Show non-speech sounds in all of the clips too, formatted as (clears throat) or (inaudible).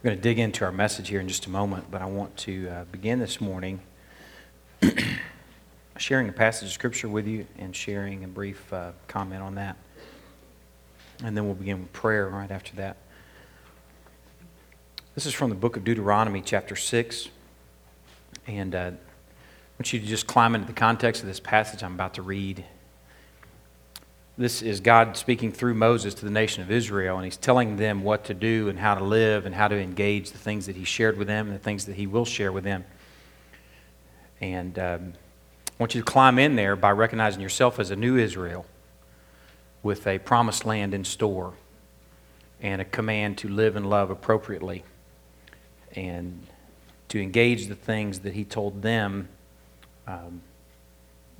We're going to dig into our message here in just a moment, but I want to uh, begin this morning (clears throat) sharing a passage of Scripture with you and sharing a brief uh, comment on that. And then we'll begin with prayer right after that. This is from the book of Deuteronomy, chapter 6. And uh, I want you to just climb into the context of this passage I'm about to read. This is God speaking through Moses to the nation of Israel, and he's telling them what to do and how to live and how to engage the things that he shared with them and the things that he will share with them. And um, I want you to climb in there by recognizing yourself as a new Israel with a promised land in store and a command to live and love appropriately and to engage the things that he told them. Um,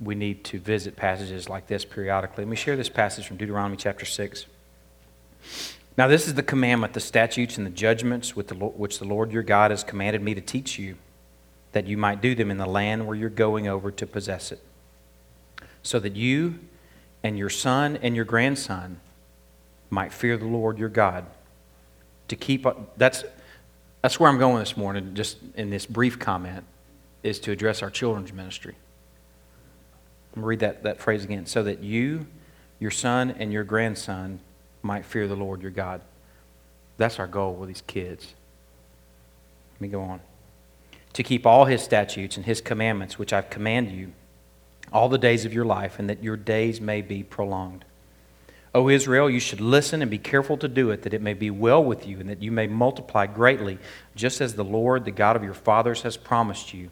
we need to visit passages like this periodically. Let me share this passage from Deuteronomy chapter 6. Now, this is the commandment, the statutes, and the judgments which the Lord your God has commanded me to teach you, that you might do them in the land where you're going over to possess it, so that you and your son and your grandson might fear the Lord your God. To keep that's that's where I'm going this morning, just in this brief comment, is to address our children's ministry. I'm read that, that phrase again. So that you, your son, and your grandson might fear the Lord your God. That's our goal with these kids. Let me go on. To keep all his statutes and his commandments, which I've commanded you, all the days of your life, and that your days may be prolonged. O Israel, you should listen and be careful to do it, that it may be well with you, and that you may multiply greatly, just as the Lord, the God of your fathers, has promised you,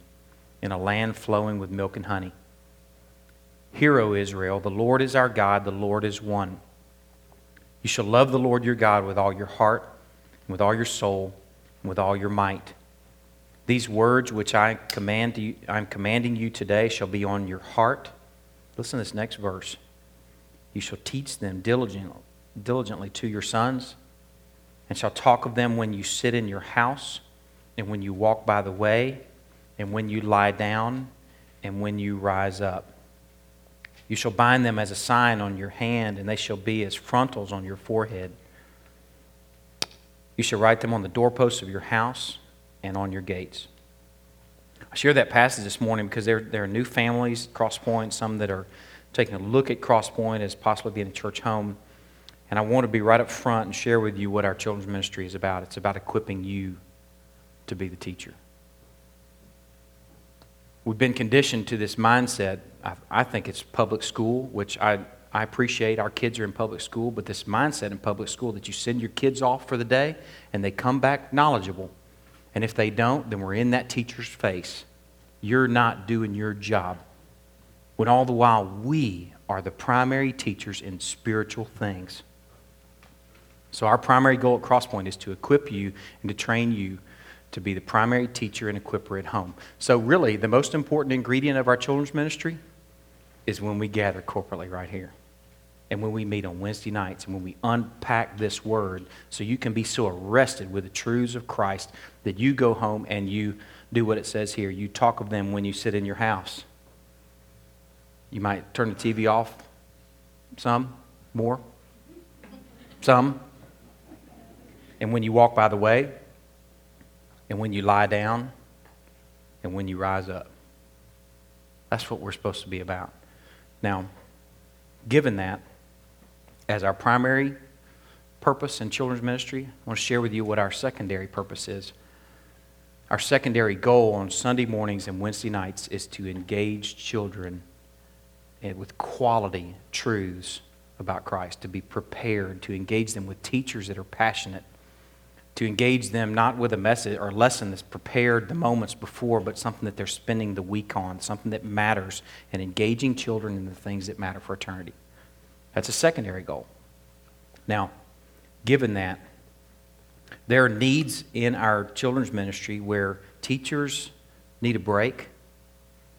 in a land flowing with milk and honey. Hear, O Israel, the Lord is our God, the Lord is one. You shall love the Lord your God with all your heart, with all your soul, with all your might. These words which I command you, I'm commanding you today shall be on your heart. Listen to this next verse. You shall teach them diligently, diligently to your sons, and shall talk of them when you sit in your house, and when you walk by the way, and when you lie down, and when you rise up. You shall bind them as a sign on your hand, and they shall be as frontals on your forehead. You shall write them on the doorposts of your house and on your gates. I share that passage this morning because there, there are new families, Crosspoint, some that are taking a look at Crosspoint as possibly being a church home. And I want to be right up front and share with you what our children's ministry is about. It's about equipping you to be the teacher. We've been conditioned to this mindset. I, think it's public school, which I, I appreciate. Our kids are in public school, but this mindset in public school that you send your kids off for the day and they come back knowledgeable. And if they don't, then we're in that teacher's face. You're not doing your job. When all the while we are the primary teachers in spiritual things. So, our primary goal at Crosspoint is to equip you and to train you to be the primary teacher and equiper at home. So, really, the most important ingredient of our children's ministry is when we gather corporately right here. And when we meet on Wednesday nights and when we unpack this word so you can be so arrested with the truths of Christ that you go home and you do what it says here. You talk of them when you sit in your house. You might turn the TV off some, more, some. And when you walk by the way, and when you lie down and when you rise up. That's what we're supposed to be about. Now, given that, as our primary purpose in children's ministry, I want to share with you what our secondary purpose is. Our secondary goal on Sunday mornings and Wednesday nights is to engage children with quality truths about Christ, to be prepared, to engage them with teachers that are passionate to engage them not with a message or lesson that's prepared the moments before, but something that they're spending the week on, something that matters, and engaging children in the things that matter for eternity. That's a secondary goal. Now, given that, there are needs in our children's ministry where teachers need a break.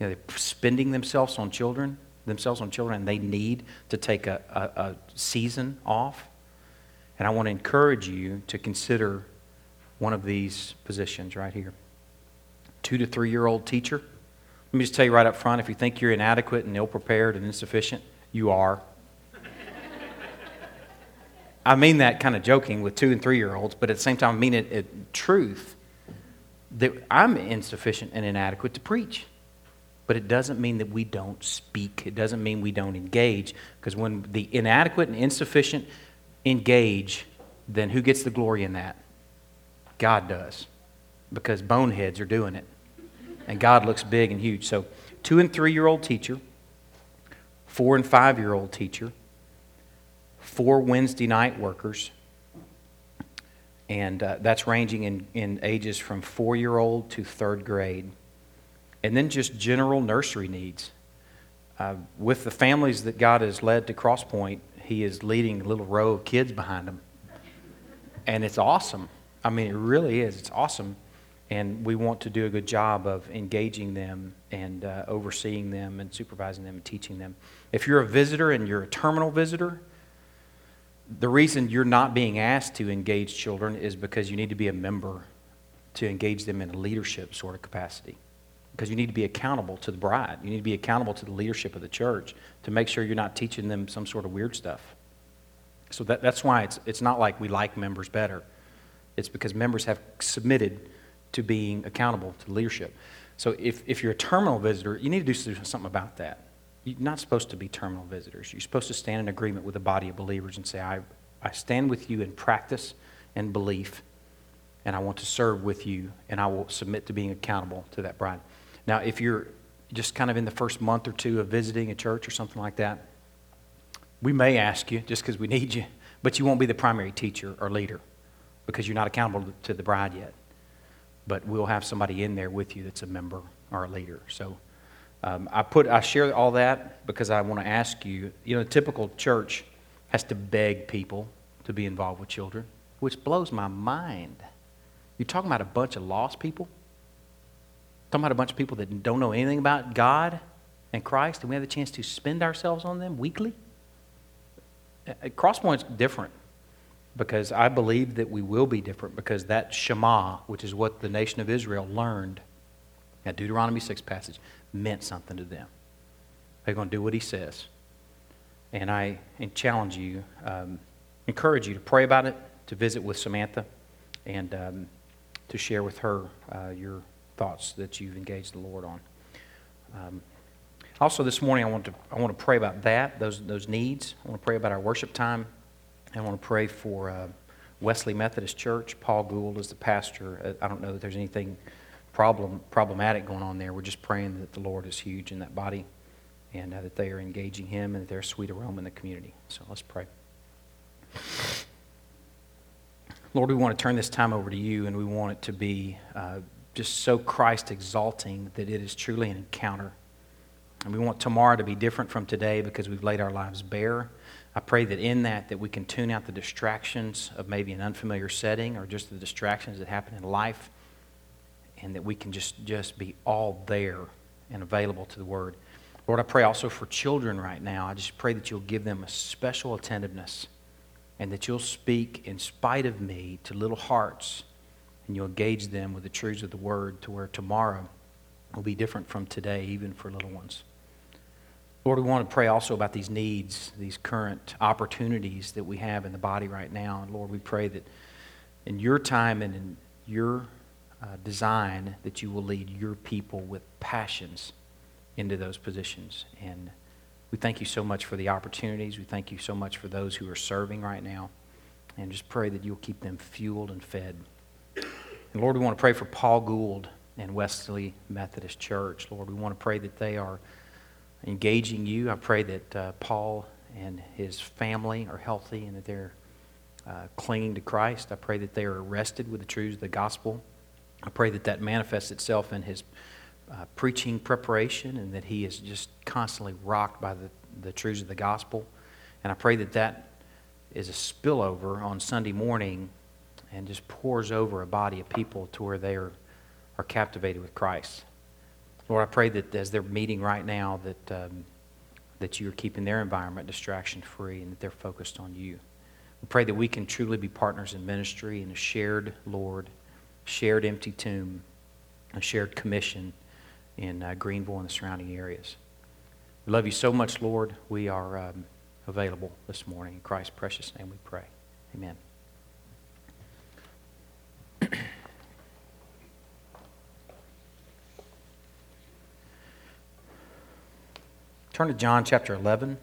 You know, they're spending themselves on children, themselves on children, and they need to take a, a, a season off. And I want to encourage you to consider one of these positions right here. Two to three year old teacher. Let me just tell you right up front if you think you're inadequate and ill prepared and insufficient, you are. I mean that kind of joking with two and three year olds, but at the same time, I mean it in truth that I'm insufficient and inadequate to preach. But it doesn't mean that we don't speak. It doesn't mean we don't engage. Because when the inadequate and insufficient engage, then who gets the glory in that? God does. Because boneheads are doing it. And God looks big and huge. So, two and three year old teacher, four and five year old teacher, four Wednesday night workers, and uh, that's ranging in, in ages from four year old to third grade. And then just general nursery needs. Uh, with the families that God has led to Crosspoint, He is leading a little row of kids behind Him. And it's awesome. I mean, it really is. It's awesome. And we want to do a good job of engaging them and uh, overseeing them and supervising them and teaching them. If you're a visitor and you're a terminal visitor, the reason you're not being asked to engage children is because you need to be a member to engage them in a leadership sort of capacity. Because you need to be accountable to the bride. You need to be accountable to the leadership of the church to make sure you're not teaching them some sort of weird stuff. So that, that's why it's, it's not like we like members better. It's because members have submitted to being accountable to leadership. So if, if you're a terminal visitor, you need to do something about that. You're not supposed to be terminal visitors. You're supposed to stand in agreement with the body of believers and say, I, I stand with you in practice and belief, and I want to serve with you, and I will submit to being accountable to that bride. Now, if you're just kind of in the first month or two of visiting a church or something like that, we may ask you just because we need you, but you won't be the primary teacher or leader because you're not accountable to the bride yet but we'll have somebody in there with you that's a member or a leader. So um, I put I share all that because I want to ask you. You know, a typical church has to beg people to be involved with children, which blows my mind. You're talking about a bunch of lost people. Talking about a bunch of people that don't know anything about God and Christ, and we have the chance to spend ourselves on them weekly. Crosspoint's different because I believe that we will be different because that Shema, which is what the nation of Israel learned at Deuteronomy 6 passage, meant something to them. They're going to do what he says. And I challenge you, um, encourage you to pray about it, to visit with Samantha, and um, to share with her uh, your thoughts that you've engaged the Lord on. Um, also, this morning, I want to I want to pray about that, those those needs. I want to pray about our worship time I want to pray for uh, Wesley Methodist Church. Paul Gould is the pastor. Uh, I don't know that there's anything problem problematic going on there. We're just praying that the Lord is huge in that body and uh, that they are engaging Him and that they're a sweet aroma in the community. So let's pray. Lord, we want to turn this time over to you, and we want it to be uh, just so Christ exalting that it is truly an encounter. And we want tomorrow to be different from today because we've laid our lives bare I pray that in that that we can tune out the distractions of maybe an unfamiliar setting or just the distractions that happen in life and that we can just, just be all there and available to the word. Lord, I pray also for children right now. I just pray that you'll give them a special attentiveness and that you'll speak in spite of me to little hearts and you'll engage them with the truths of the word to where tomorrow will be different from today, even for little ones. Lord, we want to pray also about these needs, these current opportunities that we have in the body right now. And Lord, we pray that in your time and in your uh, design, that you will lead your people with passions into those positions. And we thank you so much for the opportunities. We thank you so much for those who are serving right now. And just pray that you'll keep them fueled and fed. And Lord, we want to pray for Paul Gould and Wesley Methodist Church. Lord, we want to pray that they are engaging you. I pray that uh, Paul and his family are healthy and that they're uh, clinging to Christ. I pray that they are arrested with the truths of the gospel. I pray that that manifests itself in his uh, preaching preparation and that he is just constantly rocked by the, the truths of the gospel. And I pray that that is a spillover on Sunday morning and just pours over a body of people to where they are, are captivated with Christ. Lord, I pray that as they're meeting right now, that, um, that you're keeping their environment distraction free and that they're focused on you. We pray that we can truly be partners in ministry in a shared Lord, shared empty tomb, a shared commission in uh, Greenville and the surrounding areas. We love you so much, Lord. We are um, available this morning. In Christ's precious name we pray. Amen. Turn to John chapter 11.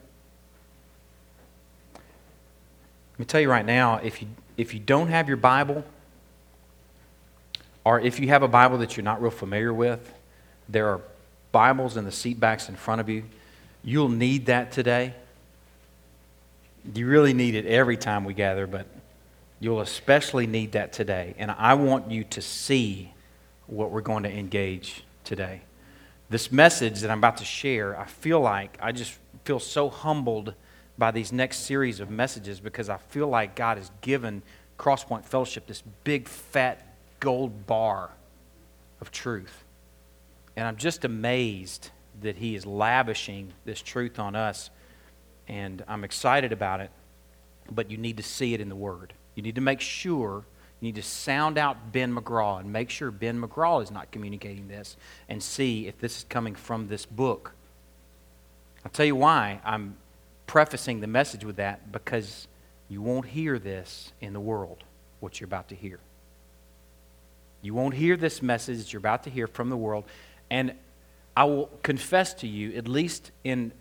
Let me tell you right now if you, if you don't have your Bible, or if you have a Bible that you're not real familiar with, there are Bibles in the seat backs in front of you. You'll need that today. You really need it every time we gather, but you'll especially need that today. And I want you to see what we're going to engage today. This message that I'm about to share, I feel like I just feel so humbled by these next series of messages because I feel like God has given Crosspoint Fellowship this big, fat, gold bar of truth. And I'm just amazed that He is lavishing this truth on us. And I'm excited about it, but you need to see it in the Word. You need to make sure, you need to sound out Ben McGraw and make sure Ben McGraw is not communicating this and see if this is coming from this book. I'll tell you why I'm prefacing the message with that because you won't hear this in the world, what you're about to hear. You won't hear this message you're about to hear from the world. And I will confess to you, at least in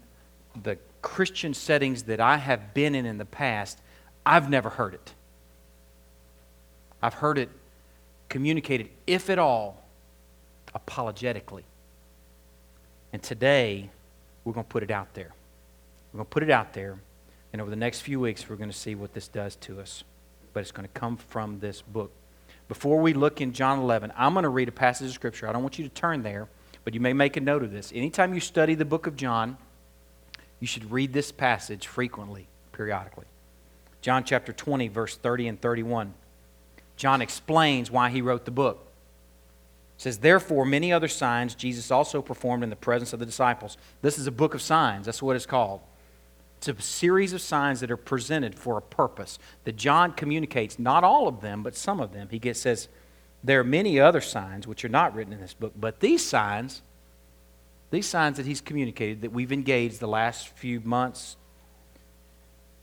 the Christian settings that I have been in in the past, I've never heard it. I've heard it communicated, if at all, apologetically. And today, we're going to put it out there. We're going to put it out there, and over the next few weeks, we're going to see what this does to us. But it's going to come from this book. Before we look in John 11, I'm going to read a passage of Scripture. I don't want you to turn there, but you may make a note of this. Anytime you study the book of John, you should read this passage frequently, periodically. John chapter 20, verse 30 and 31. John explains why he wrote the book. It says, Therefore, many other signs Jesus also performed in the presence of the disciples. This is a book of signs. That's what it's called. It's a series of signs that are presented for a purpose that John communicates, not all of them, but some of them. He gets, says, There are many other signs which are not written in this book, but these signs, these signs that he's communicated, that we've engaged the last few months,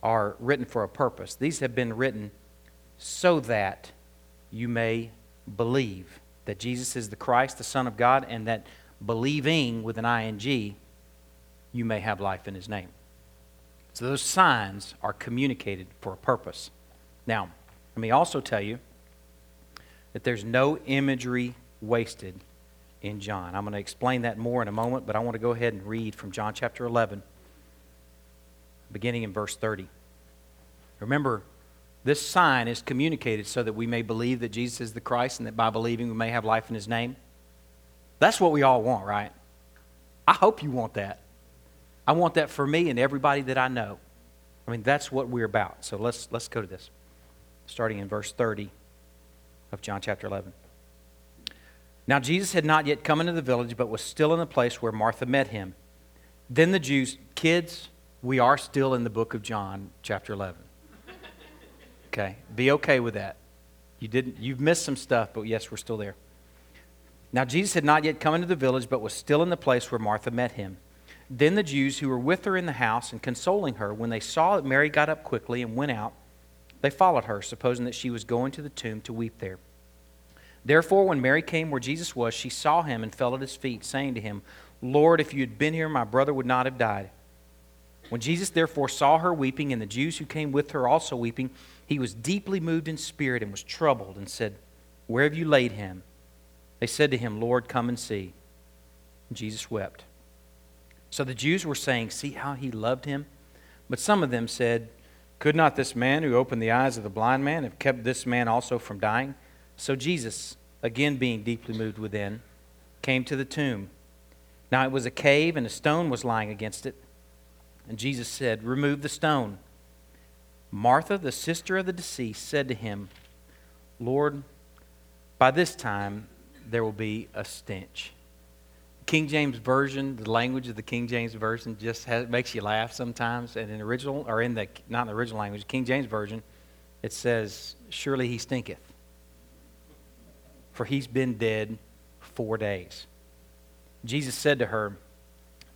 are written for a purpose. These have been written so that you may believe that Jesus is the Christ, the Son of God, and that believing with an ing, you may have life in his name. So those signs are communicated for a purpose. Now, let me also tell you that there's no imagery wasted in John. I'm going to explain that more in a moment, but I want to go ahead and read from John chapter 11, beginning in verse 30. Remember, this sign is communicated so that we may believe that Jesus is the Christ and that by believing we may have life in his name. That's what we all want, right? I hope you want that. I want that for me and everybody that I know. I mean, that's what we're about. So let's, let's go to this, starting in verse 30 of John chapter 11. Now, Jesus had not yet come into the village, but was still in the place where Martha met him. Then the Jews, kids, we are still in the book of John, chapter 11. Okay, be okay with that. You didn't, you've missed some stuff, but yes, we're still there. Now, Jesus had not yet come into the village, but was still in the place where Martha met him. Then the Jews who were with her in the house and consoling her, when they saw that Mary got up quickly and went out, they followed her, supposing that she was going to the tomb to weep there. Therefore, when Mary came where Jesus was, she saw him and fell at his feet, saying to him, Lord, if you had been here, my brother would not have died. When Jesus therefore saw her weeping, and the Jews who came with her also weeping, he was deeply moved in spirit and was troubled, and said, Where have you laid him? They said to him, Lord, come and see. And Jesus wept. So the Jews were saying, See how he loved him? But some of them said, Could not this man who opened the eyes of the blind man have kept this man also from dying? So Jesus, again being deeply moved within, came to the tomb. Now it was a cave, and a stone was lying against it. And Jesus said, Remove the stone. Martha, the sister of the deceased, said to him, Lord, by this time there will be a stench King James Version, the language of the King James Version just has, makes you laugh sometimes. And in the original, or in the, not in the original language, King James Version, it says, Surely he stinketh, for he's been dead four days. Jesus said to her,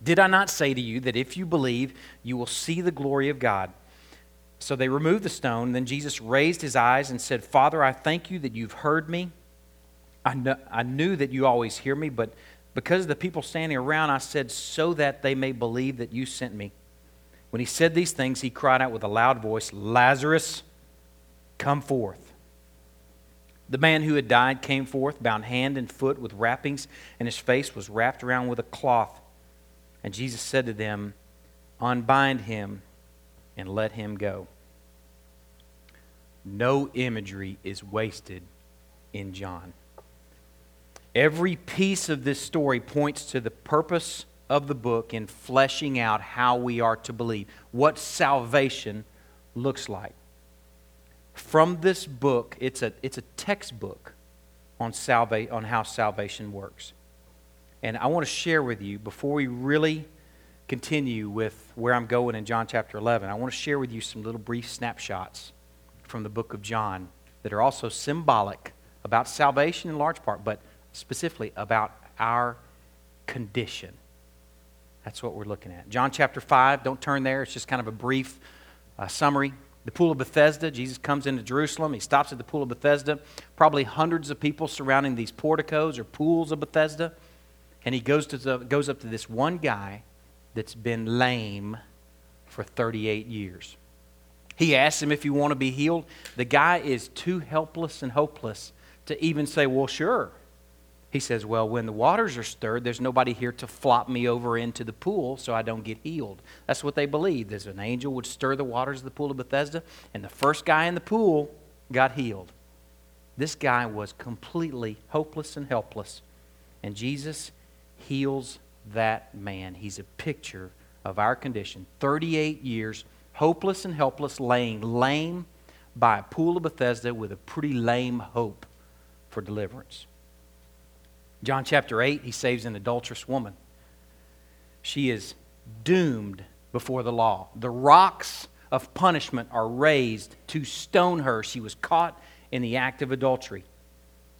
Did I not say to you that if you believe, you will see the glory of God? So they removed the stone. Then Jesus raised his eyes and said, Father, I thank you that you've heard me. I, kn- I knew that you always hear me, but because of the people standing around, I said, so that they may believe that you sent me. When he said these things, he cried out with a loud voice, Lazarus, come forth. The man who had died came forth, bound hand and foot with wrappings, and his face was wrapped around with a cloth. And Jesus said to them, Unbind him and let him go. No imagery is wasted in John. Every piece of this story points to the purpose of the book in fleshing out how we are to believe, what salvation looks like. From this book, it's a, it's a textbook on, salva- on how salvation works. And I want to share with you, before we really continue with where I'm going in John chapter 11, I want to share with you some little brief snapshots from the book of John that are also symbolic about salvation in large part, but specifically about our condition. That's what we're looking at. John chapter 5, don't turn there, it's just kind of a brief uh, summary. The Pool of Bethesda, Jesus comes into Jerusalem. He stops at the Pool of Bethesda. Probably hundreds of people surrounding these porticos or pools of Bethesda. And he goes, to the, goes up to this one guy that's been lame for 38 years. He asks him if you want to be healed. The guy is too helpless and hopeless to even say, Well, sure. He says, Well, when the waters are stirred, there's nobody here to flop me over into the pool so I don't get healed. That's what they believed. There's an angel would stir the waters of the pool of Bethesda, and the first guy in the pool got healed. This guy was completely hopeless and helpless. And Jesus heals that man. He's a picture of our condition. 38 years, hopeless and helpless, laying lame by a pool of Bethesda with a pretty lame hope for deliverance. John chapter 8, he saves an adulterous woman. She is doomed before the law. The rocks of punishment are raised to stone her. She was caught in the act of adultery,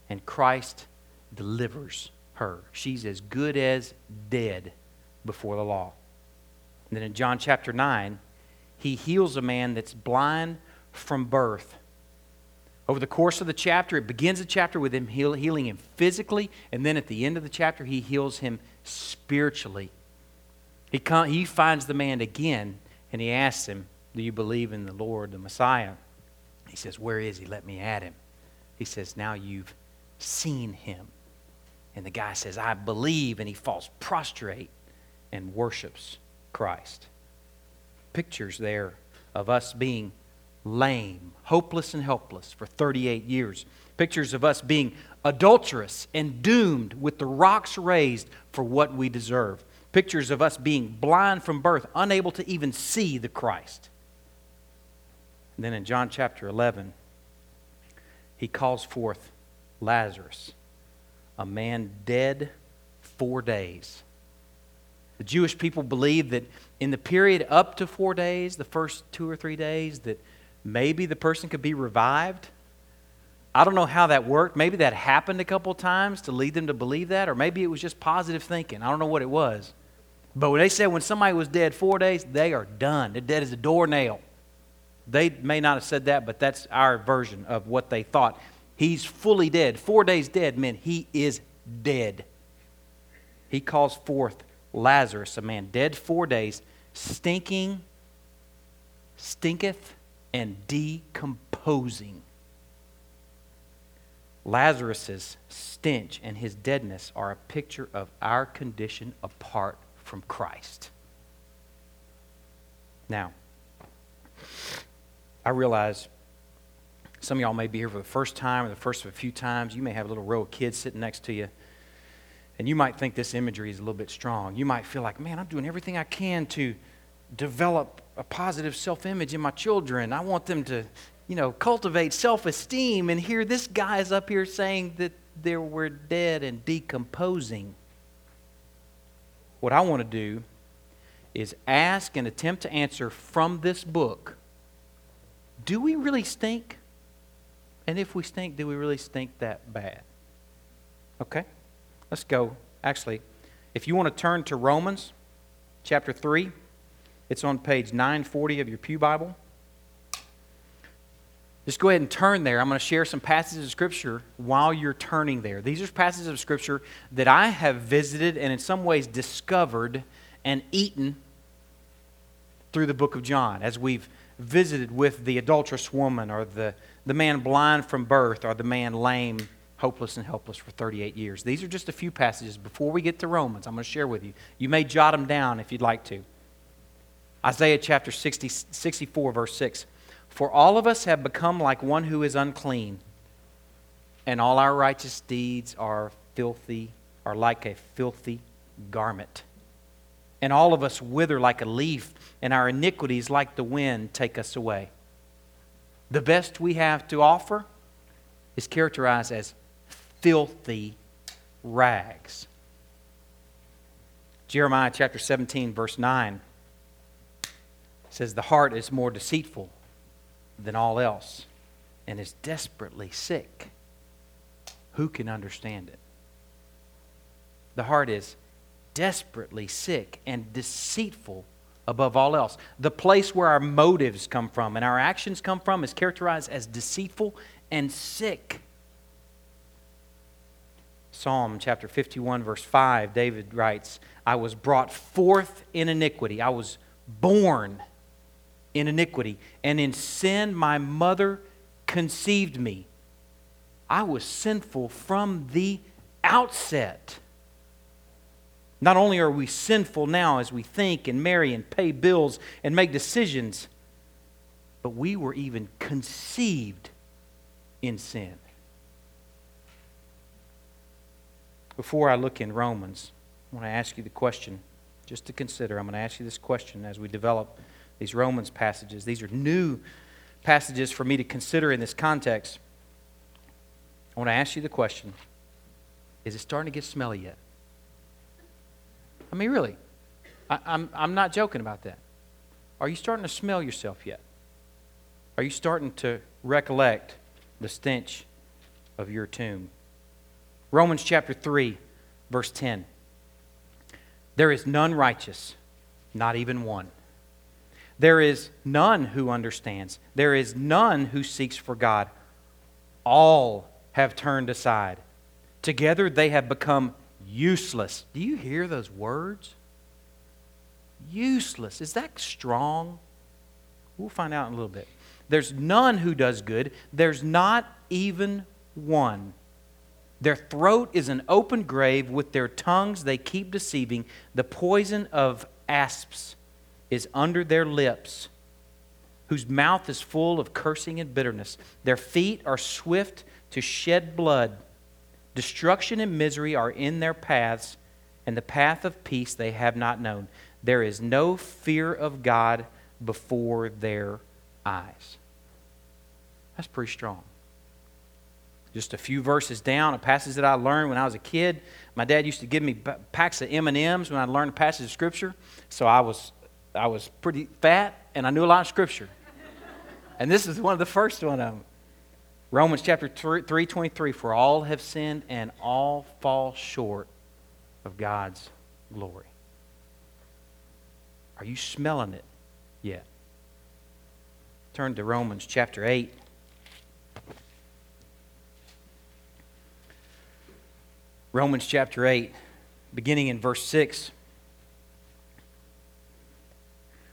and Christ delivers her. She's as good as dead before the law. And then in John chapter 9, he heals a man that's blind from birth. Over the course of the chapter, it begins the chapter with him heal, healing him physically, and then at the end of the chapter, he heals him spiritually. He, come, he finds the man again, and he asks him, Do you believe in the Lord, the Messiah? He says, Where is he? Let me at him. He says, Now you've seen him. And the guy says, I believe, and he falls prostrate and worships Christ. Pictures there of us being lame, hopeless, and helpless for 38 years. Pictures of us being adulterous and doomed with the rocks raised for what we deserve. Pictures of us being blind from birth, unable to even see the Christ. And then in John chapter 11, he calls forth Lazarus, a man dead four days. The Jewish people believed that in the period up to four days, the first two or three days, that maybe the person could be revived. I don't know how that worked. Maybe that happened a couple times to lead them to believe that, or maybe it was just positive thinking. I don't know what it was. But when they said when somebody was dead four days, they are done. They're dead as a doornail. They may not have said that, but that's our version of what they thought. He's fully dead. Four days dead meant he is dead. He calls forth Lazarus, a man dead four days, stinking, stinketh, and decomposing. Lazarus's stench and his deadness are a picture of our condition apart from Christ. Now, I realize some of y'all may be here for the first time or the first of a few times. You may have a little row of kids sitting next to you. And you might think this imagery is a little bit strong. You might feel like, man, I'm doing everything I can to develop a positive self image in my children. I want them to, you know, cultivate self esteem. And here this guy is up here saying that they were dead and decomposing. What I want to do is ask and attempt to answer from this book do we really stink? And if we stink, do we really stink that bad? Okay? Let's go. Actually, if you want to turn to Romans chapter 3, it's on page 940 of your Pew Bible. Just go ahead and turn there. I'm going to share some passages of Scripture while you're turning there. These are passages of Scripture that I have visited and in some ways discovered and eaten through the book of John as we've visited with the adulterous woman or the, the man blind from birth or the man lame, hopeless, and helpless for 38 years. These are just a few passages before we get to Romans. I'm going to share with you. You may jot them down if you'd like to. Isaiah chapter 60, 64, verse 6. For all of us have become like one who is unclean, and all our righteous deeds are filthy, are like a filthy garment. And all of us wither like a leaf, and our iniquities, like the wind, take us away. The best we have to offer is characterized as filthy rags. Jeremiah chapter 17, verse 9 says, The heart is more deceitful than all else and is desperately sick. Who can understand it? The heart is desperately sick and deceitful above all else. The place where our motives come from and our actions come from is characterized as deceitful and sick. Psalm chapter 51, verse 5, David writes, I was brought forth in iniquity. I was born in iniquity, and in sin my mother conceived me. I was sinful from the outset. Not only are we sinful now as we think and marry and pay bills and make decisions, but we were even conceived in sin. Before I look in Romans, I want to ask you the question, just to consider. I'm going to ask you this question as we develop these Romans passages. These are new passages for me to consider in this context. I want to ask you the question Is it starting to get smelly yet? I mean, really. I, I'm, I'm not joking about that. Are you starting to smell yourself yet? Are you starting to recollect the stench of your tomb? Romans chapter 3, verse 10. There is none righteous, not even one. There is none who understands. There is none who seeks for God. All have turned aside. Together they have become useless. Do you hear those words? Useless. Is that strong? We'll find out in a little bit. There's none who does good, there's not even one. Their throat is an open grave. With their tongues they keep deceiving. The poison of asps is under their lips, whose mouth is full of cursing and bitterness. Their feet are swift to shed blood. Destruction and misery are in their paths, and the path of peace they have not known. There is no fear of God before their eyes. That's pretty strong. Just a few verses down, a passage that I learned when I was a kid. My dad used to give me packs of M&Ms when I learned a passage of Scripture. So I was I was pretty fat and I knew a lot of scripture. and this is one of the first one of them. Romans chapter 3, 23 For all have sinned and all fall short of God's glory. Are you smelling it yet? Turn to Romans chapter 8. Romans chapter 8, beginning in verse 6.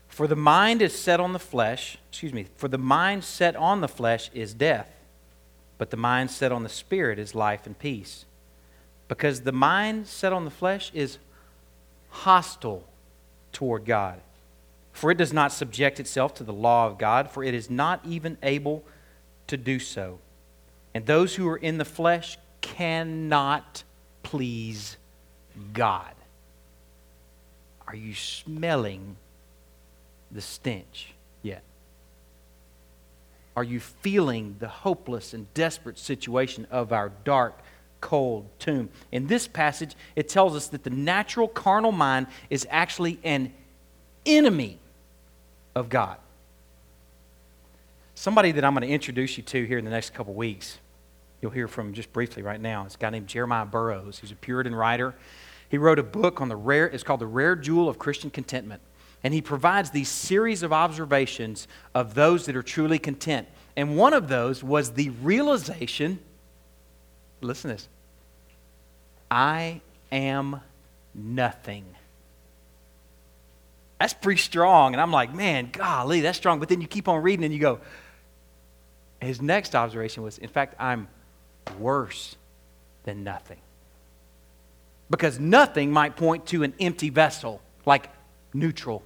For the mind is set on the flesh, excuse me, for the mind set on the flesh is death, but the mind set on the spirit is life and peace. Because the mind set on the flesh is hostile toward God. For it does not subject itself to the law of God, for it is not even able to do so. And those who are in the flesh cannot please God. Are you smelling the stench? Are you feeling the hopeless and desperate situation of our dark, cold tomb? In this passage, it tells us that the natural carnal mind is actually an enemy of God. Somebody that I'm going to introduce you to here in the next couple weeks, you'll hear from just briefly right now, is a guy named Jeremiah Burroughs. He's a Puritan writer. He wrote a book on the rare, it's called The Rare Jewel of Christian Contentment. And he provides these series of observations of those that are truly content. And one of those was the realization listen to this I am nothing. That's pretty strong. And I'm like, man, golly, that's strong. But then you keep on reading and you go, his next observation was, in fact, I'm worse than nothing. Because nothing might point to an empty vessel, like neutral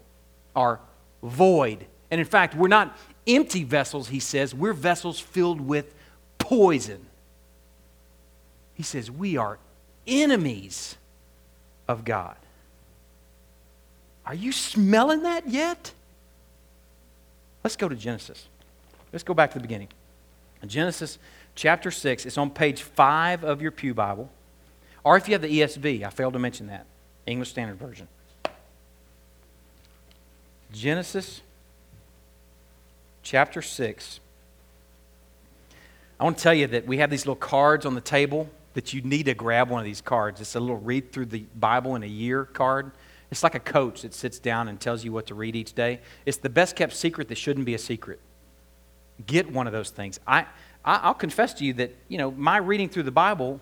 or void. And in fact, we're not empty vessels, he says, we're vessels filled with poison. He says, we are enemies of God. Are you smelling that yet? Let's go to Genesis. Let's go back to the beginning. Genesis chapter 6. It's on page 5 of your Pew Bible. Or if you have the ESV, I failed to mention that, English Standard Version. Genesis chapter 6. I want to tell you that we have these little cards on the table that you need to grab one of these cards. It's a little read through the Bible in a year card. It's like a coach that sits down and tells you what to read each day. It's the best kept secret that shouldn't be a secret. Get one of those things. I, I, will confess to you that, you know, my reading through the Bible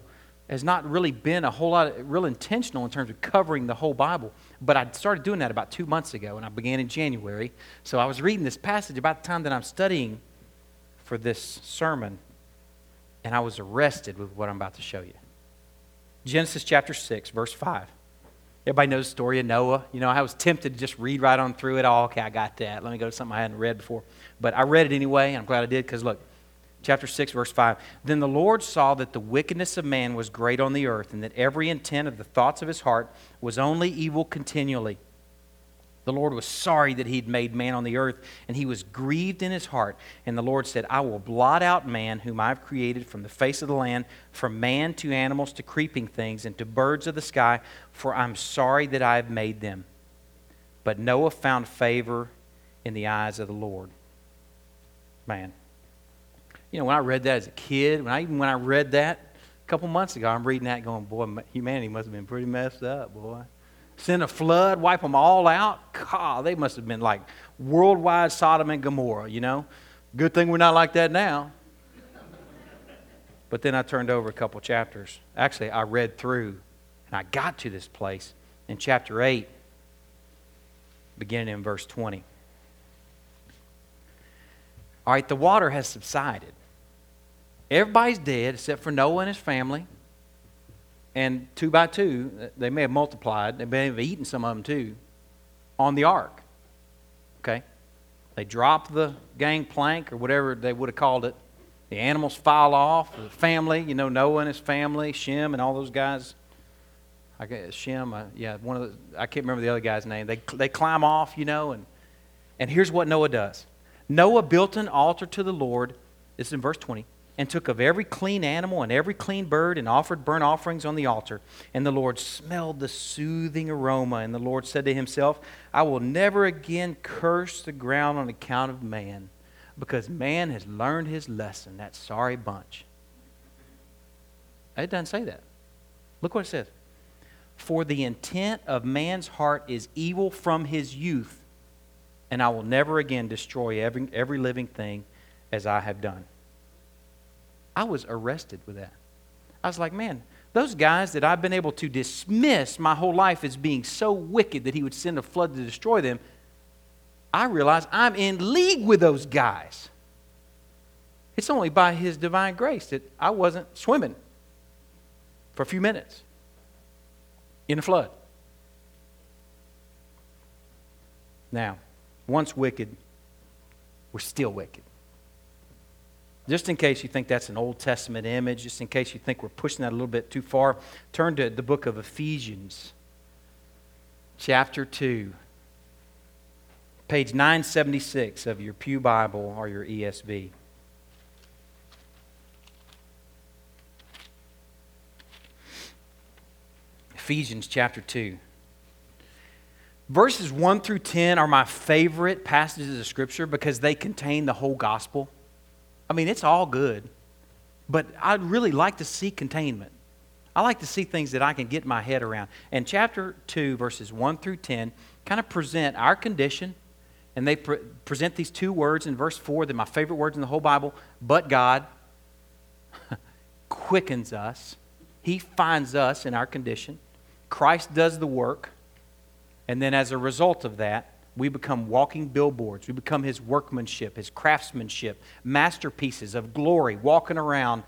has not really been a whole lot, of, real intentional in terms of covering the whole Bible. But I started doing that about two months ago, and I began in January. So I was reading this passage about the time that I'm studying for this sermon, and I was arrested with what I'm about to show you. Genesis chapter 6, verse 5. Everybody knows the story of Noah. You know, I was tempted to just read right on through it all. Okay, I got that. Let me go to something I hadn't read before. But I read it anyway, and I'm glad I did because look, chapter 6, verse 5. Then the Lord saw that the wickedness of man was great on the earth, and that every intent of the thoughts of his heart was only evil continually. The Lord was sorry that he'd made man on the earth, and he was grieved in his heart. And the Lord said, I will blot out man, whom I've created from the face of the land, from man to animals to creeping things, and to birds of the sky, for I'm sorry that I have made them. But Noah found favor in the eyes of the Lord. Man. You know, when I read that as a kid, when I, even when I read that a couple months ago, I'm reading that going, boy, humanity must have been pretty messed up, boy send a flood, wipe them all out. God, they must have been like worldwide Sodom and Gomorrah, you know? Good thing we're not like that now. But then I turned over a couple chapters. Actually, I read through and I got to this place in chapter 8, beginning in verse 20. All right, the water has subsided. Everybody's dead except for Noah and his family and two by two, they may have multiplied, they may have eaten some of them too, on the ark. Okay? They drop the gangplank or whatever they would have called it. The animals file off. The family, you know, Noah and his family, Shem and all those guys. I guess Shem, uh, yeah, one of the, I can't remember the other guy's name. They, they climb off, you know, and, and here's what Noah does Noah built an altar to the Lord. This is in verse 20 and took of every clean animal and every clean bird and offered burnt offerings on the altar. And the Lord smelled the soothing aroma. And the Lord said to himself, I will never again curse the ground on account of man, because man has learned his lesson, that sorry bunch. It doesn't say that. Look what it says. For the intent of man's heart is evil from his youth, and I will never again destroy every, every living thing as I have done. I was arrested with that. I was like, man, those guys that I've been able to dismiss my whole life as being so wicked that he would send a flood to destroy them, I realize I'm in league with those guys. It's only by his divine grace that I wasn't swimming for a few minutes in a flood. Now, once wicked, we're still wicked. Just in case you think that's an Old Testament image, just in case you think we're pushing that a little bit too far, turn to the book of Ephesians, chapter 2, page 976 of your Pew Bible or your ESV. Ephesians chapter 2. Verses 1 through 10 are my favorite passages of Scripture because they contain the whole gospel. I mean, it's all good, but I'd really like to see containment. I like to see things that I can get my head around. And chapter 2, verses 1 through 10, kind of present our condition. And they pre- present these two words in verse 4, they're my favorite words in the whole Bible. But God (laughs) quickens us, He finds us in our condition. Christ does the work. And then as a result of that, we become walking billboards. We become his workmanship, his craftsmanship, masterpieces of glory, walking around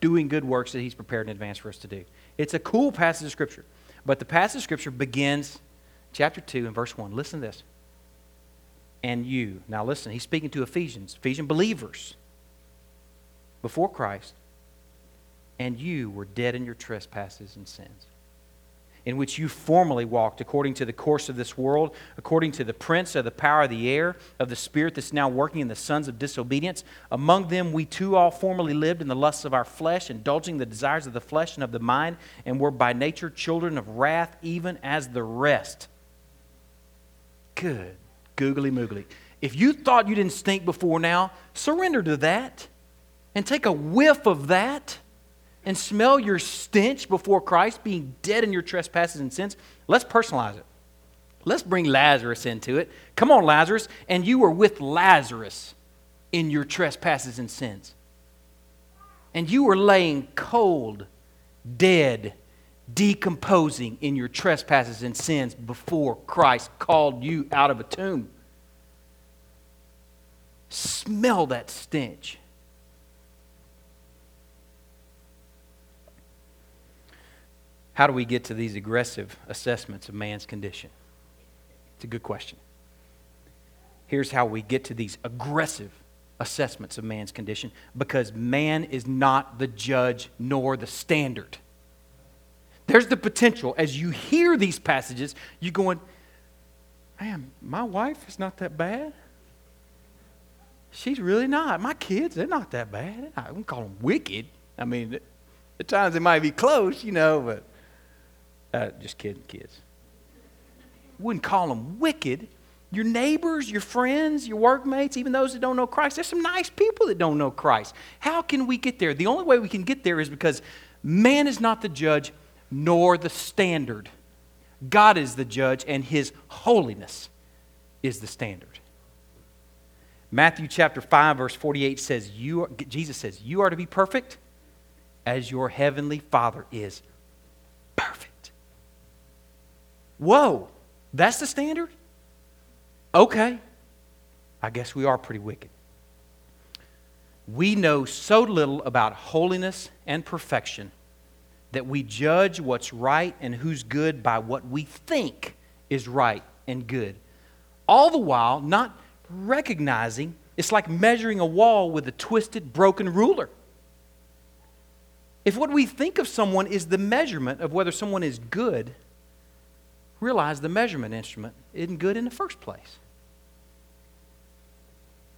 doing good works that he's prepared in advance for us to do. It's a cool passage of Scripture. But the passage of Scripture begins, chapter 2 and verse 1. Listen to this. And you. Now listen, he's speaking to Ephesians, Ephesian believers before Christ. And you were dead in your trespasses and sins in which you formerly walked according to the course of this world, according to the prince of the power of the air, of the spirit that's now working in the sons of disobedience. Among them we too all formerly lived in the lusts of our flesh, indulging the desires of the flesh and of the mind, and were by nature children of wrath, even as the rest. Good. Googly moogly. If you thought you didn't stink before now, surrender to that and take a whiff of that and smell your stench before Christ, being dead in your trespasses and sins, let's personalize it. Let's bring Lazarus into it. Come on, Lazarus. And you were with Lazarus in your trespasses and sins. And you were laying cold, dead, decomposing in your trespasses and sins before Christ called you out of a tomb. Smell that stench. How do we get to these aggressive assessments of man's condition? It's a good question. Here's how we get to these aggressive assessments of man's condition because man is not the judge nor the standard. There's the potential as you hear these passages, you're going, man, my wife is not that bad. She's really not. My kids, they're not that bad. I wouldn't call them wicked. I mean, at times they might be close, you know, but uh, just kidding, kids. Wouldn't call them wicked. Your neighbors, your friends, your workmates, even those that don't know Christ, there's some nice people that don't know Christ. How can we get there? The only way we can get there is because man is not the judge nor the standard. God is the judge, and his holiness is the standard. Matthew chapter 5, verse 48 says, you are, Jesus says, You are to be perfect as your heavenly Father is perfect. Whoa, that's the standard? Okay. I guess we are pretty wicked. We know so little about holiness and perfection that we judge what's right and who's good by what we think is right and good. All the while, not recognizing it's like measuring a wall with a twisted, broken ruler. If what we think of someone is the measurement of whether someone is good, realize the measurement instrument isn't good in the first place.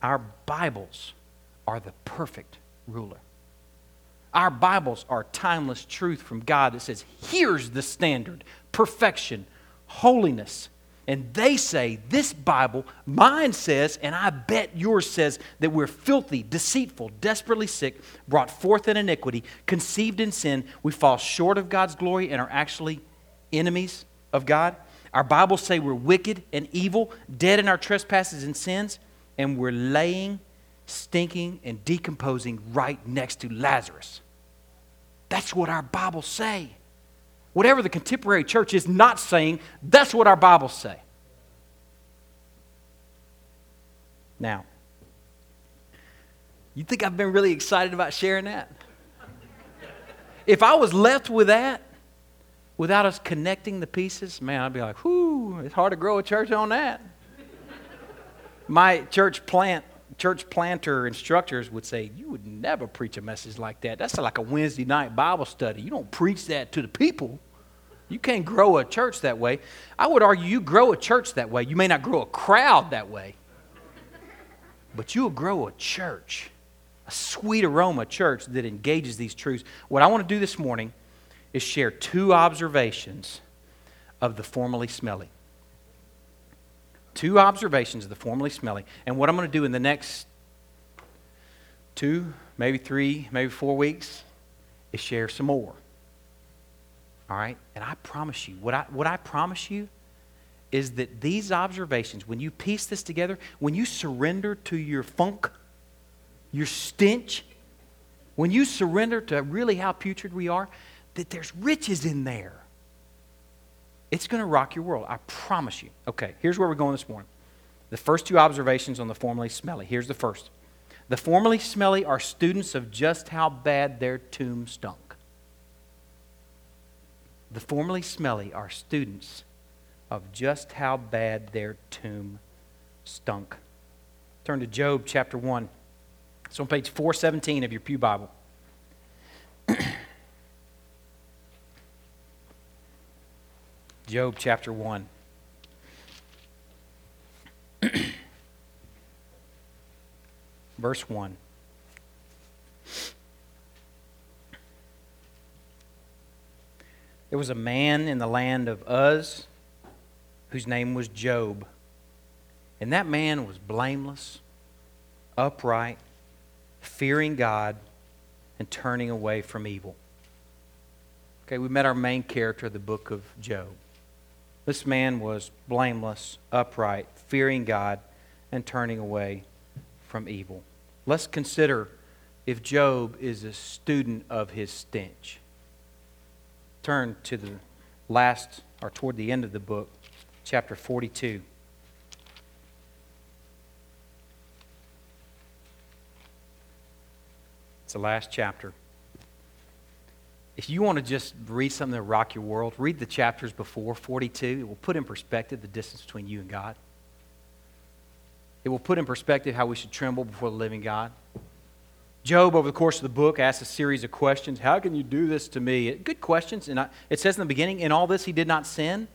Our Bibles are the perfect ruler. Our Bibles are timeless truth from God that says, here's the standard perfection, holiness. And they say, this Bible, mine says, and I bet yours says, that we're filthy, deceitful, desperately sick, brought forth in iniquity, conceived in sin. We fall short of God's glory and are actually enemies of God. Our Bibles say we're wicked and evil, dead in our trespasses and sins, and we're laying, stinking, and decomposing right next to Lazarus. That's what our Bibles say. Whatever the contemporary church is not saying, that's what our Bibles say. Now, you think I've been really excited about sharing that? If I was left with that, without us connecting the pieces, man, I'd be like, whoo, it's hard to grow a church on that. (laughs) My church plant, church planter instructors would say, you would never preach a message like that. That's like a Wednesday night Bible study. You don't preach that to the people. You can't grow a church that way. I would argue you grow a church that way. You may not grow a crowd that way, but you'll grow a church, a sweet aroma church that engages these truths. What I want to do this morning is share two observations of the formerly smelly. Two observations of the formerly smelly. And what I'm going to do in the next two, maybe three, maybe four weeks is share some more. All right? And I promise you, what I, what I promise you is that these observations, when you piece this together, when you surrender to your funk, your stench, when you surrender to really how putrid we are, that there's riches in there. It's going to rock your world. I promise you. Okay, here's where we're going this morning. The first two observations on the formerly smelly. Here's the first. The formerly smelly are students of just how bad their tomb stunk. The formerly smelly are students of just how bad their tomb stunk. Turn to Job chapter 1. It's on page 417 of your Pew Bible. (clears throat) Job chapter 1. (clears throat) Verse 1. There was a man in the land of Uz whose name was Job. And that man was blameless, upright, fearing God, and turning away from evil. Okay, we met our main character of the book of Job. This man was blameless, upright, fearing God, and turning away from evil. Let's consider if Job is a student of his stench. Turn to the last or toward the end of the book, chapter 42. It's the last chapter. If you want to just read something that rock your world, read the chapters before 42. It will put in perspective the distance between you and God. It will put in perspective how we should tremble before the living God. Job, over the course of the book, asks a series of questions. How can you do this to me? Good questions. And it says in the beginning, in all this he did not sin.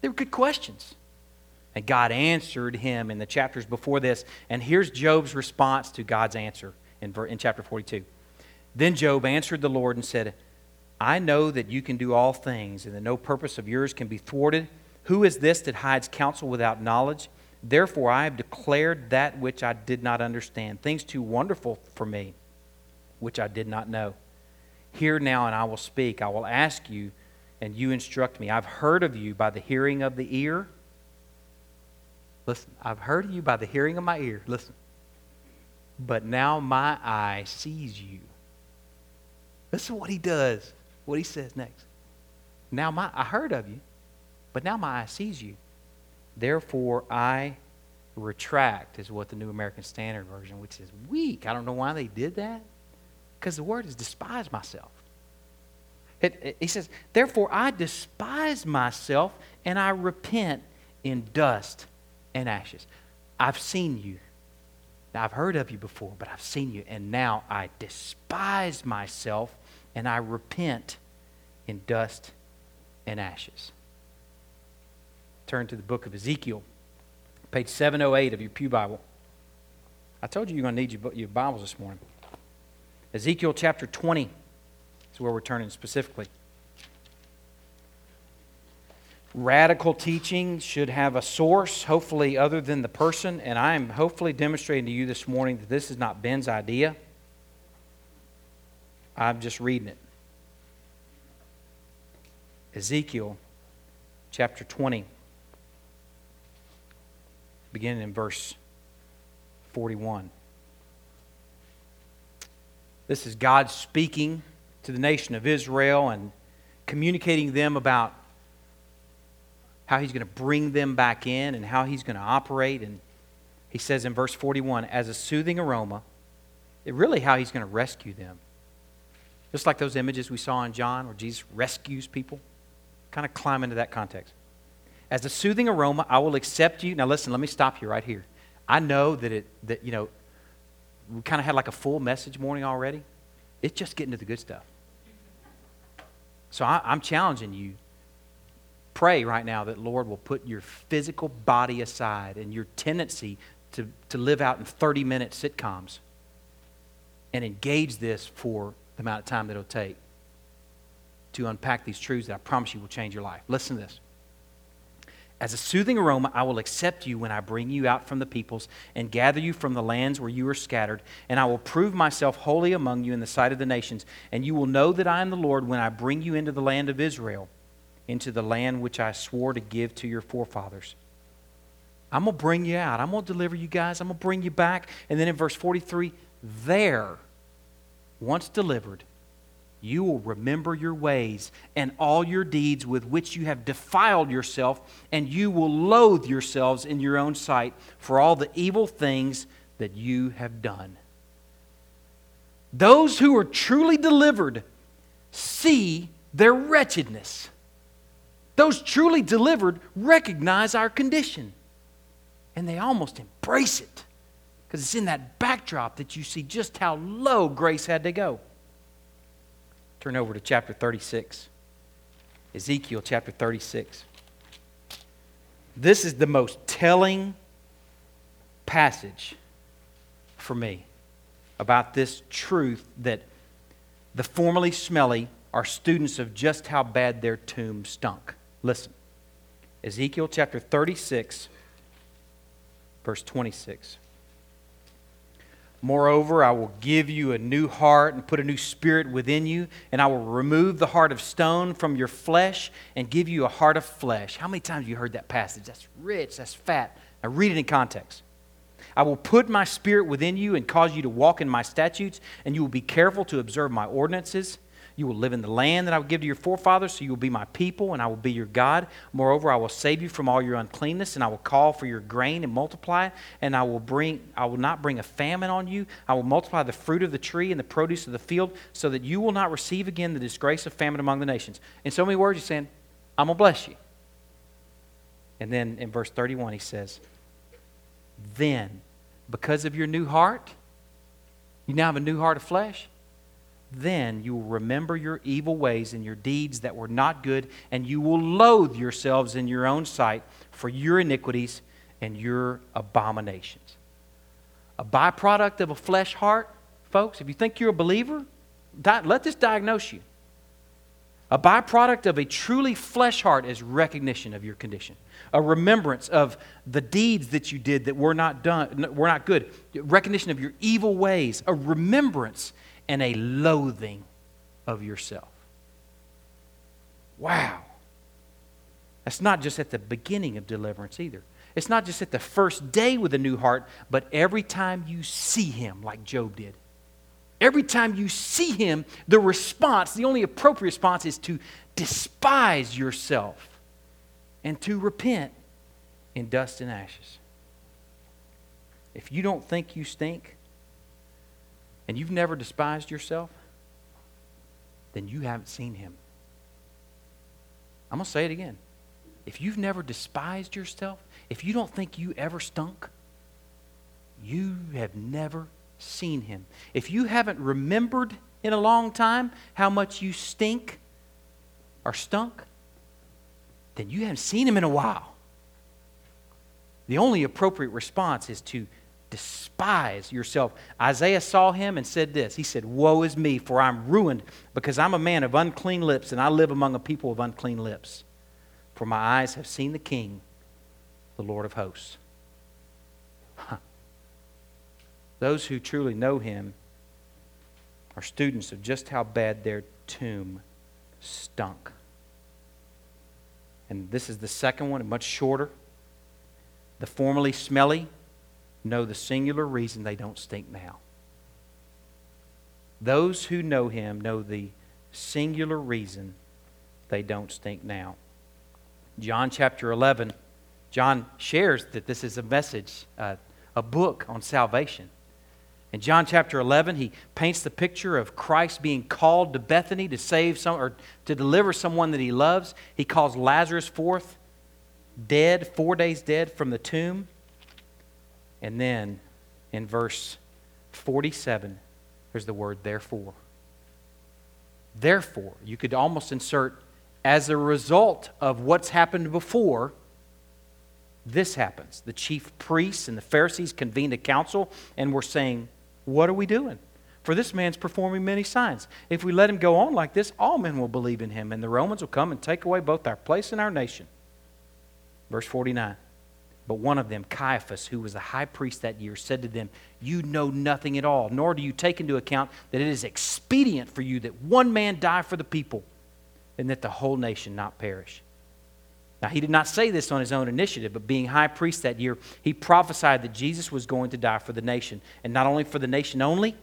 They were good questions. And God answered him in the chapters before this. And here's Job's response to God's answer in, in chapter 42. Then Job answered the Lord and said, I know that you can do all things, and that no purpose of yours can be thwarted. Who is this that hides counsel without knowledge? Therefore, I have declared that which I did not understand, things too wonderful for me, which I did not know. Hear now, and I will speak. I will ask you, and you instruct me. I've heard of you by the hearing of the ear. Listen, I've heard of you by the hearing of my ear. Listen. But now my eye sees you. Listen what he does, what he says next. Now my I heard of you, but now my eye sees you. Therefore, I retract, is what the New American Standard Version, which is weak. I don't know why they did that. Because the word is despise myself. It, it, he says, Therefore, I despise myself and I repent in dust and ashes. I've seen you. Now, I've heard of you before, but I've seen you, and now I despise myself and I repent in dust and ashes turn to the book of Ezekiel, page 708 of your Pew Bible. I told you you're going to need your, your Bibles this morning. Ezekiel chapter 20 is where we're turning specifically. Radical teaching should have a source, hopefully, other than the person, and I am hopefully demonstrating to you this morning that this is not Ben's idea. I'm just reading it. Ezekiel chapter 20 beginning in verse 41. This is God speaking to the nation of Israel and communicating them about how he's going to bring them back in and how he's going to operate. And he says in verse 41 as a soothing aroma, it really how he's going to rescue them. Just like those images we saw in John where Jesus rescues people. Kind of climb into that context. As a soothing aroma, I will accept you. Now, listen, let me stop you right here. I know that it, that, you know, we kind of had like a full message morning already. It's just getting to the good stuff. So I, I'm challenging you. Pray right now that Lord will put your physical body aside and your tendency to, to live out in 30 minute sitcoms and engage this for the amount of time that it'll take to unpack these truths that I promise you will change your life. Listen to this. As a soothing aroma, I will accept you when I bring you out from the peoples and gather you from the lands where you are scattered, and I will prove myself holy among you in the sight of the nations, and you will know that I am the Lord when I bring you into the land of Israel, into the land which I swore to give to your forefathers. I'm going to bring you out. I'm going to deliver you guys. I'm going to bring you back. And then in verse 43, there, once delivered, you will remember your ways and all your deeds with which you have defiled yourself, and you will loathe yourselves in your own sight for all the evil things that you have done. Those who are truly delivered see their wretchedness. Those truly delivered recognize our condition, and they almost embrace it because it's in that backdrop that you see just how low grace had to go. Turn over to chapter 36. Ezekiel chapter 36. This is the most telling passage for me about this truth that the formerly smelly are students of just how bad their tomb stunk. Listen. Ezekiel chapter 36, verse 26. Moreover, I will give you a new heart and put a new spirit within you, and I will remove the heart of stone from your flesh and give you a heart of flesh. How many times have you heard that passage? That's rich, that's fat. Now read it in context. I will put my spirit within you and cause you to walk in my statutes, and you will be careful to observe my ordinances. You will live in the land that I will give to your forefathers, so you will be my people, and I will be your God. Moreover, I will save you from all your uncleanness, and I will call for your grain and multiply it, and I will bring I will not bring a famine on you. I will multiply the fruit of the tree and the produce of the field, so that you will not receive again the disgrace of famine among the nations. In so many words, he's saying, I'm gonna bless you. And then in verse 31, he says, Then, because of your new heart, you now have a new heart of flesh then you will remember your evil ways and your deeds that were not good, and you will loathe yourselves in your own sight for your iniquities and your abominations. A byproduct of a flesh heart, folks, if you think you're a believer, let this diagnose you. A byproduct of a truly flesh heart is recognition of your condition, a remembrance of the deeds that you did that were not done, were not good, recognition of your evil ways, a remembrance and a loathing of yourself. Wow. That's not just at the beginning of deliverance either. It's not just at the first day with a new heart, but every time you see him, like Job did. Every time you see him, the response, the only appropriate response is to despise yourself and to repent in dust and ashes. If you don't think you stink, and you've never despised yourself, then you haven't seen him. I'm going to say it again. If you've never despised yourself, if you don't think you ever stunk, you have never seen him. If you haven't remembered in a long time how much you stink or stunk, then you haven't seen him in a while. The only appropriate response is to despise yourself. Isaiah saw him and said this He said, Woe is me, for I'm ruined, because I'm a man of unclean lips, and I live among a people of unclean lips. For my eyes have seen the King, the Lord of hosts. Huh. Those who truly know him are students of just how bad their tomb stunk. And this is the second one, much shorter. The formerly smelly know the singular reason they don't stink now. Those who know him know the singular reason they don't stink now. John chapter 11, John shares that this is a message, uh, a book on salvation. In John chapter 11, he paints the picture of Christ being called to Bethany to save some or to deliver someone that he loves. He calls Lazarus forth, dead, four days dead from the tomb. And then in verse 47, there's the word therefore. Therefore, you could almost insert as a result of what's happened before, this happens. The chief priests and the Pharisees convened a council and were saying, What are we doing? For this man's performing many signs. If we let him go on like this, all men will believe in him, and the Romans will come and take away both our place and our nation. Verse 49. But one of them, Caiaphas, who was the high priest that year, said to them, You know nothing at all, nor do you take into account that it is expedient for you that one man die for the people, and that the whole nation not perish. Now, he did not say this on his own initiative, but being high priest that year, he prophesied that Jesus was going to die for the nation, and not only for the nation only,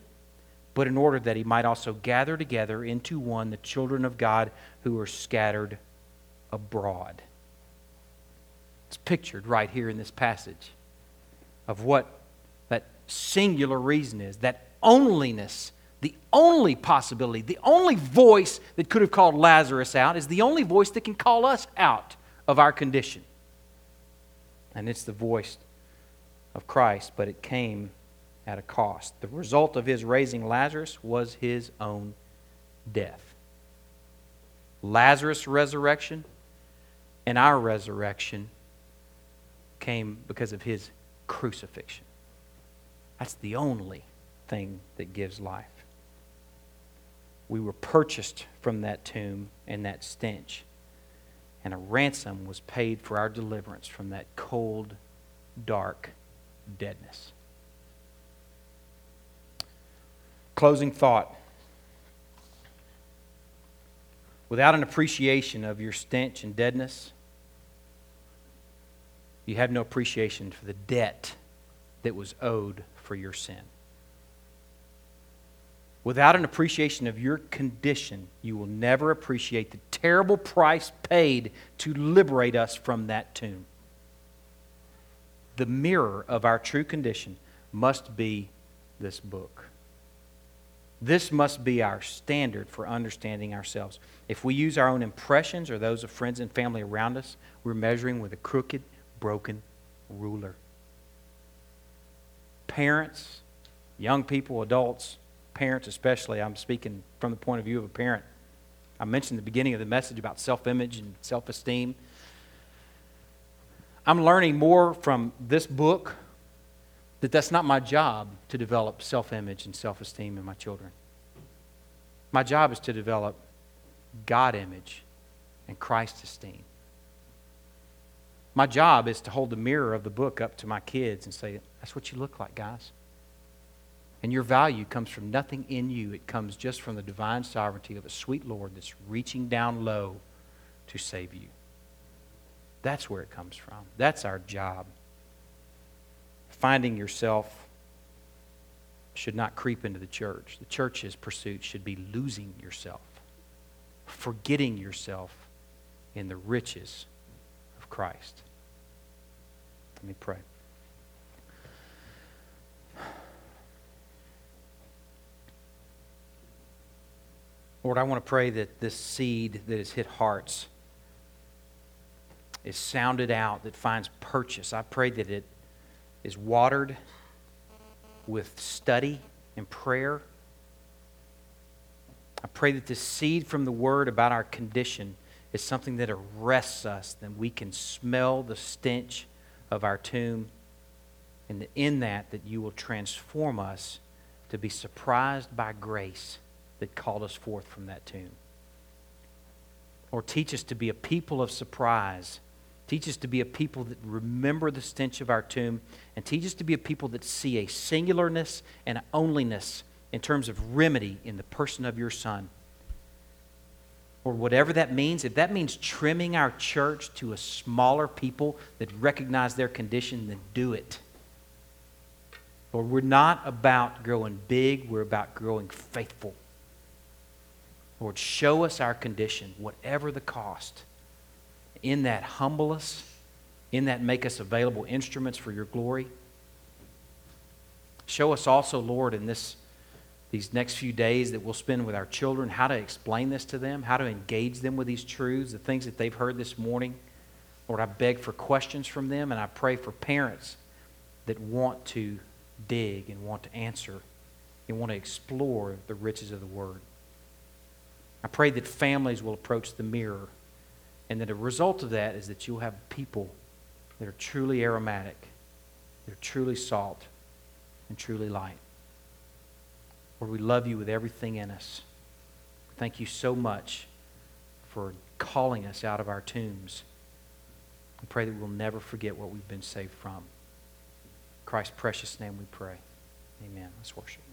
but in order that he might also gather together into one the children of God who are scattered abroad. It's pictured right here in this passage of what that singular reason is, that onlyness, the only possibility, the only voice that could have called Lazarus out is the only voice that can call us out of our condition. And it's the voice of Christ, but it came at a cost. The result of his raising Lazarus was his own death. Lazarus' resurrection and our resurrection came because of his crucifixion. That's the only thing that gives life. We were purchased from that tomb and that stench and a ransom was paid for our deliverance from that cold, dark deadness. Closing thought. Without an appreciation of your stench and deadness, you have no appreciation for the debt that was owed for your sin. Without an appreciation of your condition, you will never appreciate the terrible price paid to liberate us from that tomb. The mirror of our true condition must be this book. This must be our standard for understanding ourselves. If we use our own impressions or those of friends and family around us, we're measuring with a crooked, broken ruler. Parents, young people, adults, parents especially, I'm speaking from the point of view of a parent. I mentioned the beginning of the message about self image and self esteem. I'm learning more from this book that that's not my job to develop self image and self esteem in my children. My job is to develop God image and Christ esteem. My job is to hold the mirror of the book up to my kids and say, That's what you look like, guys. And your value comes from nothing in you. It comes just from the divine sovereignty of a sweet Lord that's reaching down low to save you. That's where it comes from. That's our job. Finding yourself should not creep into the church. The church's pursuit should be losing yourself, forgetting yourself in the riches of Christ. Let me pray. Lord, I want to pray that this seed that has hit hearts is sounded out, that finds purchase. I pray that it is watered with study and prayer. I pray that this seed from the word about our condition is something that arrests us, that we can smell the stench of our tomb, and in that, that you will transform us to be surprised by grace that called us forth from that tomb. Or teach us to be a people of surprise. Teach us to be a people that remember the stench of our tomb. And teach us to be a people that see a singularness and an onlyness in terms of remedy in the person of your Son. Or whatever that means, if that means trimming our church to a smaller people that recognize their condition, then do it. Lord, we're not about growing big, we're about growing faithful. Lord, show us our condition, whatever the cost. In that, humble us. In that, make us available instruments for your glory. Show us also, Lord, in this, these next few days that we'll spend with our children, how to explain this to them, how to engage them with these truths, the things that they've heard this morning. Lord, I beg for questions from them, and I pray for parents that want to dig and want to answer and want to explore the riches of the Word. I pray that families will approach the mirror and that a result of that is that you'll have people that are truly aromatic, that are truly salt, and truly light. Lord, we love you with everything in us. Thank you so much for calling us out of our tombs We pray that we'll never forget what we've been saved from. In Christ's precious name we pray. Amen. Let's worship.